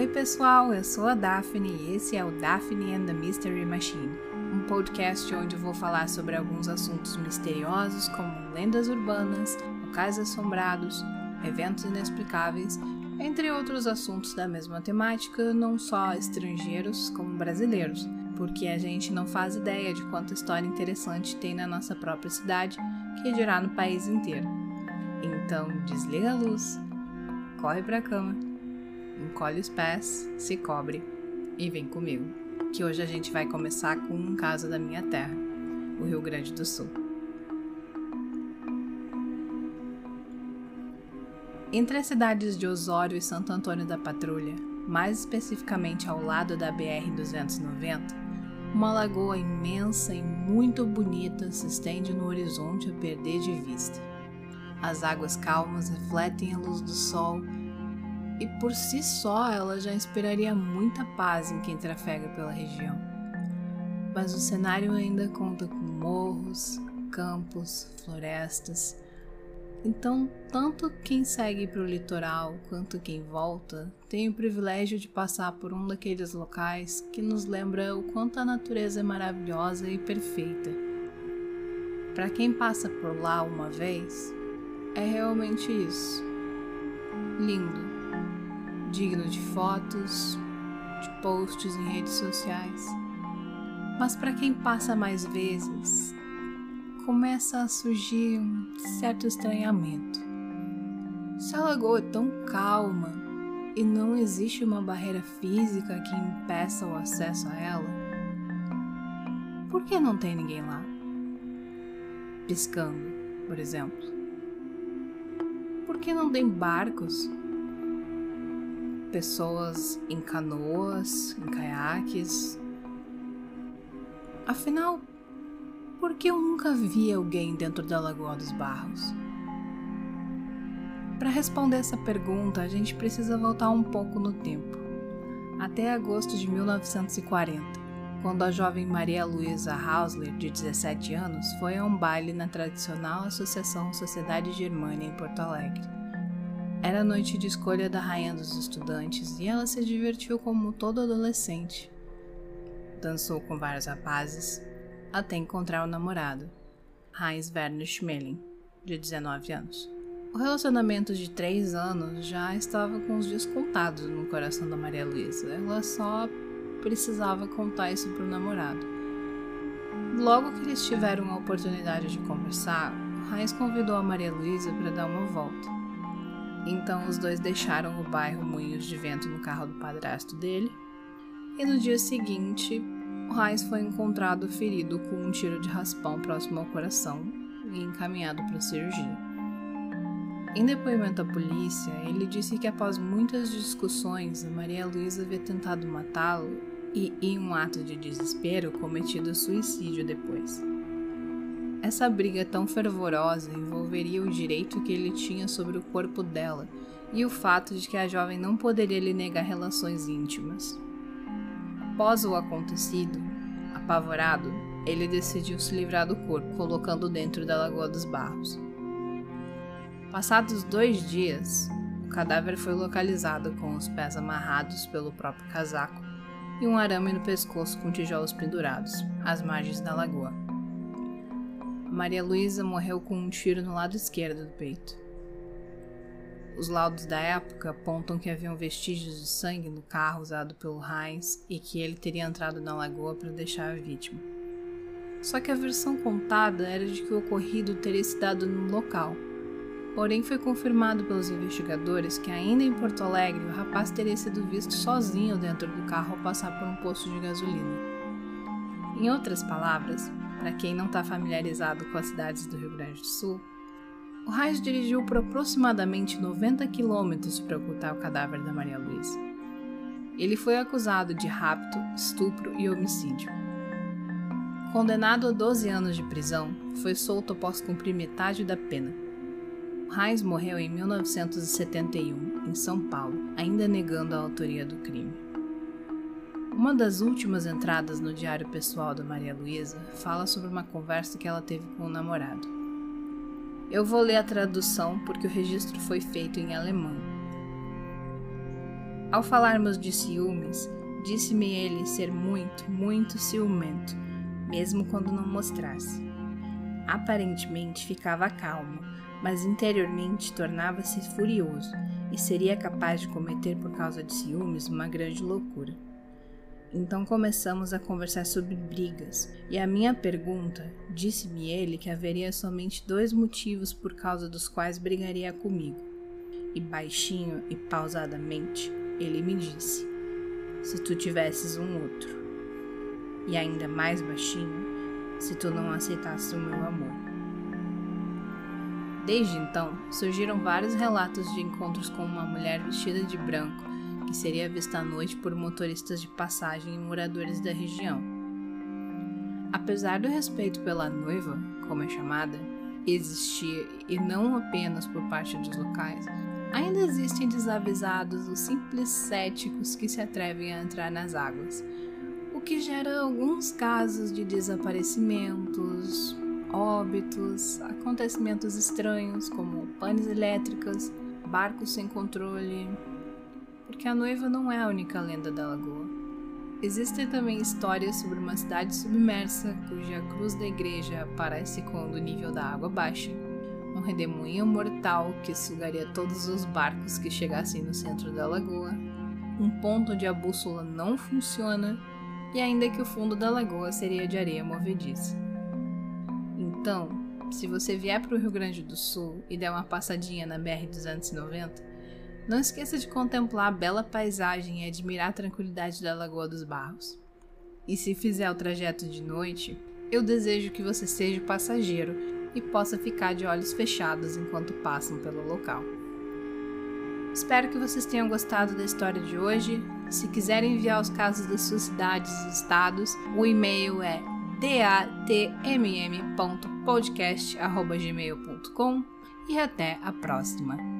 Oi, pessoal, eu sou a Daphne e esse é o Daphne and the Mystery Machine, um podcast onde eu vou falar sobre alguns assuntos misteriosos como lendas urbanas, locais assombrados, eventos inexplicáveis, entre outros assuntos da mesma temática, não só estrangeiros como brasileiros, porque a gente não faz ideia de quanta história interessante tem na nossa própria cidade, que dirá no país inteiro. Então, desliga a luz, corre pra cama, encolhe os pés, se cobre e vem comigo, que hoje a gente vai começar com um caso da minha terra, o Rio Grande do Sul. Entre as cidades de Osório e Santo Antônio da Patrulha, mais especificamente ao lado da BR-290, uma lagoa imensa e muito bonita se estende no horizonte a perder de vista. As águas calmas refletem a luz do sol e por si só ela já inspiraria muita paz em quem trafega pela região. Mas o cenário ainda conta com morros, campos, florestas. Então, tanto quem segue para o litoral quanto quem volta tem o privilégio de passar por um daqueles locais que nos lembra o quanto a natureza é maravilhosa e perfeita. Para quem passa por lá uma vez, é realmente isso. Lindo, digno de fotos, de posts em redes sociais. Mas para quem passa mais vezes, começa a surgir um certo estranhamento. Se a lagoa é tão calma e não existe uma barreira física que impeça o acesso a ela, por que não tem ninguém lá? Piscando, por exemplo. Por que não tem barcos? Pessoas em canoas, em caiaques. Afinal, por que eu nunca vi alguém dentro da Lagoa dos Barros? Para responder essa pergunta, a gente precisa voltar um pouco no tempo, até agosto de 1940, quando a jovem Maria Luísa Hausler, de 17 anos, foi a um baile na tradicional Associação Sociedade Germânia em Porto Alegre. Era noite de escolha da rainha dos estudantes e ela se divertiu como todo adolescente. Dançou com vários rapazes, até encontrar o namorado, Heinz Werner Schmeling, de 19 anos. O relacionamento de três anos já estava com os dias contados no coração da Maria Luísa. Ela só precisava contar isso para o namorado. Logo que eles tiveram a oportunidade de conversar, Heinz convidou a Maria Luísa para dar uma volta. Então os dois deixaram o bairro Moinhos de Vento no carro do padrasto dele, e no dia seguinte Heinz foi encontrado ferido com um tiro de raspão próximo ao coração e encaminhado para cirurgia. Em depoimento à polícia, ele disse que após muitas discussões, Maria Luísa havia tentado matá-lo e, em um ato de desespero, cometido suicídio depois. Essa briga tão fervorosa envolveria o direito que ele tinha sobre o corpo dela e o fato de que a jovem não poderia lhe negar relações íntimas. Após o acontecido, apavorado, ele decidiu se livrar do corpo, colocando dentro da Lagoa dos Barros. Passados dois dias, o cadáver foi localizado com os pés amarrados pelo próprio casaco e um arame no pescoço com tijolos pendurados, às margens da lagoa. Maria Luísa morreu com um tiro no lado esquerdo do peito. Os laudos da época apontam que haviam vestígios de sangue no carro usado pelo Heinz e que ele teria entrado na lagoa para deixar a vítima. Só que a versão contada era de que o ocorrido teria se dado no local. Porém, foi confirmado pelos investigadores que, ainda em Porto Alegre, o rapaz teria sido visto sozinho dentro do carro ao passar por um posto de gasolina. Em outras palavras, para quem não está familiarizado com as cidades do Rio Grande do Sul, o Reis dirigiu por aproximadamente 90 quilômetros para ocultar o cadáver da Maria Luísa. Ele foi acusado de rapto, estupro e homicídio. Condenado a 12 anos de prisão, foi solto após cumprir metade da pena. Reis morreu em 1971, em São Paulo, ainda negando a autoria do crime. Uma das últimas entradas no diário pessoal da Maria Luísa fala sobre uma conversa que ela teve com o namorado. Eu vou ler a tradução porque o registro foi feito em alemão. Ao falarmos de ciúmes, disse-me ele ser muito, muito ciumento, mesmo quando não mostrasse. Aparentemente ficava calmo, mas interiormente tornava-se furioso e seria capaz de cometer por causa de ciúmes uma grande loucura. Então começamos a conversar sobre brigas, e a minha pergunta disse-me ele que haveria somente dois motivos por causa dos quais brigaria comigo. E baixinho e pausadamente ele me disse: Se tu tivesses um outro. E ainda mais baixinho, se tu não aceitasses o meu amor. Desde então, surgiram vários relatos de encontros com uma mulher vestida de branco que seria vista à noite por motoristas de passagem e moradores da região. Apesar do respeito pela noiva, como é chamada, existir e não apenas por parte dos locais, ainda existem desavisados os simples céticos que se atrevem a entrar nas águas, o que gera alguns casos de desaparecimentos, óbitos, acontecimentos estranhos como panes elétricas, barcos sem controle, porque a noiva não é a única lenda da lagoa. Existem também histórias sobre uma cidade submersa cuja cruz da igreja aparece quando o nível da água baixa, um redemoinho mortal que sugaria todos os barcos que chegassem no centro da lagoa, um ponto onde a bússola não funciona e ainda que o fundo da lagoa seria de areia movediça. Então, se você vier para o Rio Grande do Sul e der uma passadinha na BR-290, não esqueça de contemplar a bela paisagem e admirar a tranquilidade da Lagoa dos Barros. E se fizer o trajeto de noite, eu desejo que você seja passageiro e possa ficar de olhos fechados enquanto passam pelo local. Espero que vocês tenham gostado da história de hoje. Se quiserem enviar os casos das suas cidades e estados, o e-mail é datmm.podcast.gmail.com e até a próxima!